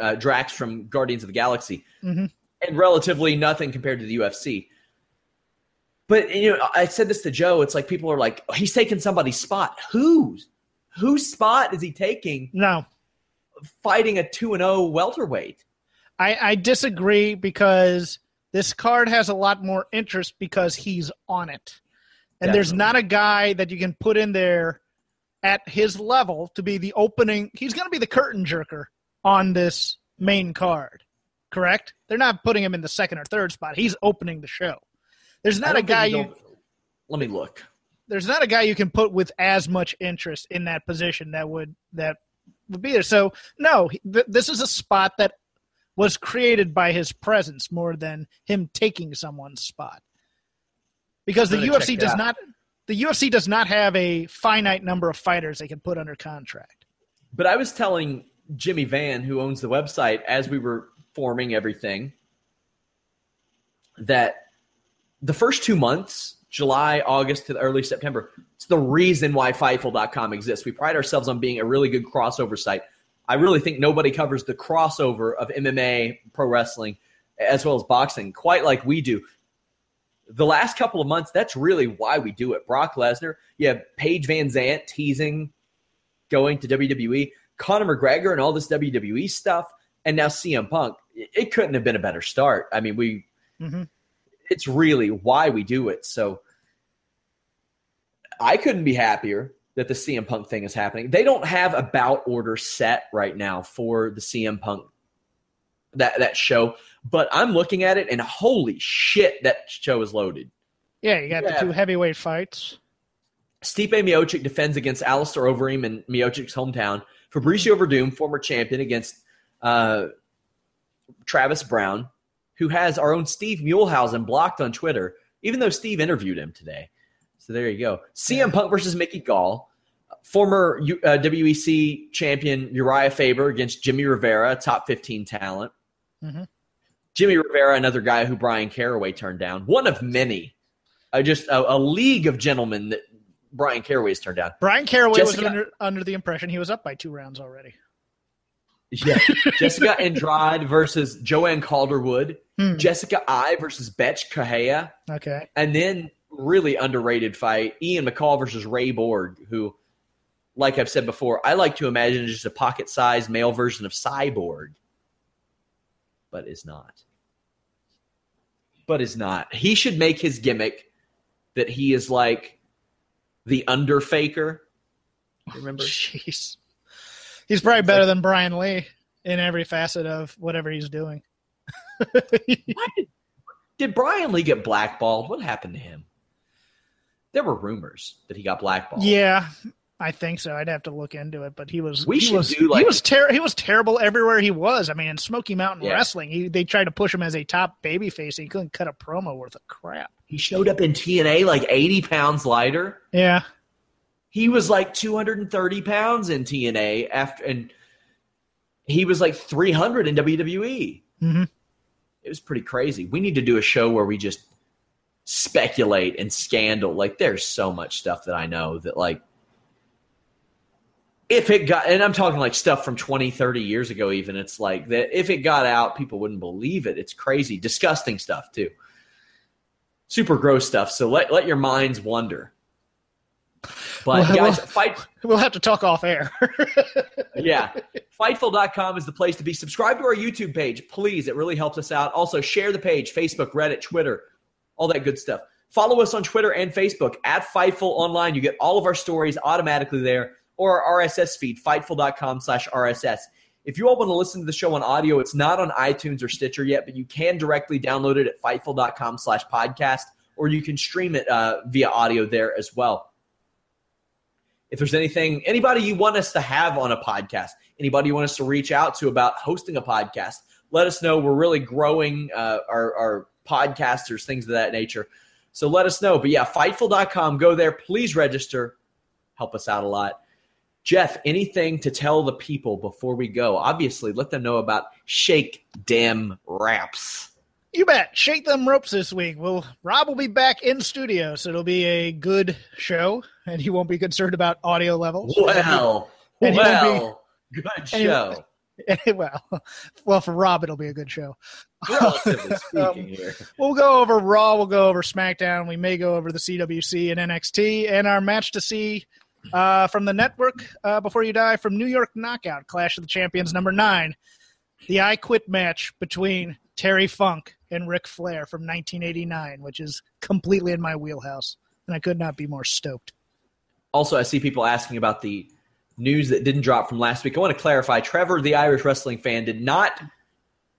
uh, Drax from Guardians of the Galaxy, Mhm. and relatively nothing compared to the UFC. But you know, I said this to Joe. It's like people are like, oh, he's taking somebody's spot. Whose whose spot is he taking? No, Fighting a two and zero welterweight. I, I disagree because this card has a lot more interest because he's on it. And there's not a guy that you can put in there at his level to be the opening. He's going to be the curtain jerker on this main card, correct? They're not putting him in the second or third spot. He's opening the show. There's not a guy you Let me look. there's not a guy you can put with as much interest in that position that would that would be there. So no, th- this is a spot that was created by his presence more than him taking someone's spot. Because the UFC does that. not the UFC does not have a finite number of fighters they can put under contract. But I was telling Jimmy Van, who owns the website, as we were forming everything, that the first two months, July, August to the early September, it's the reason why Fightful.com exists. We pride ourselves on being a really good crossover site. I really think nobody covers the crossover of MMA, pro wrestling, as well as boxing quite like we do. The last couple of months, that's really why we do it. Brock Lesnar, you have Paige VanZant teasing going to WWE, Conor McGregor and all this WWE stuff, and now CM Punk. It couldn't have been a better start. I mean, we Mhm. it's really why we do it. So I couldn't be happier that the CM Punk thing is happening. They don't have a bout order set right now for the CM Punk that that show, but I'm looking at it and holy shit, that show is loaded. Yeah, you got Yeah. the two heavyweight fights. Stipe Miocic defends against Alistair Overeem in Miocic's hometown. Fabricio Werdum, former champion, against uh, Travis Browne, who has our own Steve Muehlhausen blocked on Twitter, even though Steve interviewed him today. So there you go. CM Punk versus Mickey Gall. Former U- uh, WEC champion Uriah Faber against Jimmy Rivera, top 15 talent. Mhm. Jimmy Rivera, another guy who Bryan Caraway turned down. One of many. Uh, just a, a league of gentlemen that Bryan Caraway's turned down. Bryan Caraway Jessica- was under, under the impression he was up by two rounds already. Yeah. *laughs* Jessica Andrade versus Joanne Calderwood. Hmm. Jessica Eye versus Bethe Correia. Okay. And then really underrated fight, Ian McCall versus Ray Borg, who, like I've said before, I like to imagine is just a pocket sized male version of Cyborg, but is not. But is not. He should make his gimmick that he is like the under faker. Oh, Remember? Jeez. He's probably better than Brian Lee. in every facet of whatever he's doing. *laughs* Why did, did Brian Lee get blackballed? What happened to him? There were rumors that he got blackballed. Yeah, I think so. I'd have to look into it, but he was We he should was, do, like- he was ter- he was terrible everywhere he was. I mean, in Smoky Mountain Yeah. Wrestling, he, they tried to push him as a top babyface. And he couldn't cut a promo worth of crap. He showed up in TNA like 80 pounds lighter. Yeah, He was like 230 pounds in TNA after, and he was like 300 in WWE. Mhm. It was pretty crazy. We need to do a show where we just speculate and scandal. Like, there's so much stuff that I know that, like, if it got, and I'm talking like stuff from 20, 30 years ago, even, it's like that if it got out, people wouldn't believe it. It's crazy. Disgusting stuff, too. Super gross stuff. So let, let your minds wander But Well, guys, well- fight *laughs* we'll have to talk off air. *laughs* yeah. Fightful.com is the place to be. Subscribe to our YouTube page, please. It really helps us out. Also, share the page, Facebook, Reddit, Twitter, all that good stuff. Follow us on Twitter and Facebook at Fightful Online. You get all of our stories automatically there or our RSS feed, fightful.com slash RSS. If you all want to listen to the show on audio, it's not on iTunes or Stitcher yet, but you can directly download it at fightful.com slash podcast, or you can stream it uh, via audio there as well. If there's anything anybody you want us to have on a podcast anybody you want us to reach out to about hosting a podcast let us know. We're really growing uh, our, our podcasters things of that nature. So let us know. But yeah fightful.com go there. Please register. Help us out a lot jeff anything to tell the people before we go obviously let them know about shake them ropes You bet. Shake them ropes this week. Well, Rob will be back in studio, so it'll be a good show, and he won't be concerned about audio levels. well And won't be- good and he- show *laughs* well, well, for Rob, it'll be a good show. relatively *laughs* speaking Um, here We'll go over Raw. We'll go over SmackDown. We may go over the CWC and NXT, and our match to see uh, from the network uh, before you die from New York Knockout Clash of the Champions number nine, the I Quit match between Terry Funk and Ric Flair from 1989, which is completely in my wheelhouse, and I could not be more stoked. Also, I see people asking about the news that didn't drop from last week. I want to clarify Trevor, the Irish wrestling fan, did not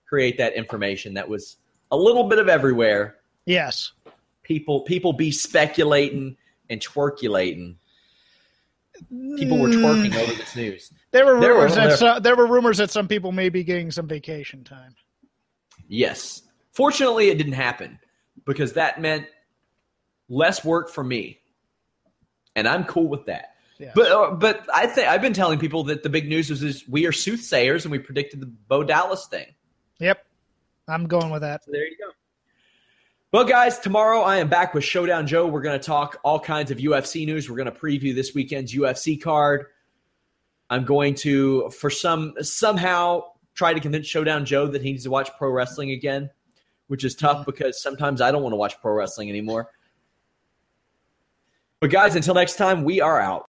create that information. That was a little bit of everywhere. Yes, People people be speculating and twerculating. People were twerking over this news. there were There were- rumors that there- some, there were rumors that some people may be getting some vacation time. Yes. Fortunately, it didn't happen because that meant less work for me. And I'm cool with that. Yes. But uh, but I think I've been telling people that the big news was is we are soothsayers and we predicted the Bo Dallas thing. Yep, I'm going with that. So there you go. Well, guys, tomorrow I am back with Showdown Joe. We're going to talk all kinds of UFC news. We're going to preview this weekend's UFC card. I'm going to, for some somehow, try to convince Showdown Joe that he needs to watch pro wrestling again, which is tough mm-hmm. because sometimes I don't want to watch pro wrestling anymore. But guys, until next time, we are out.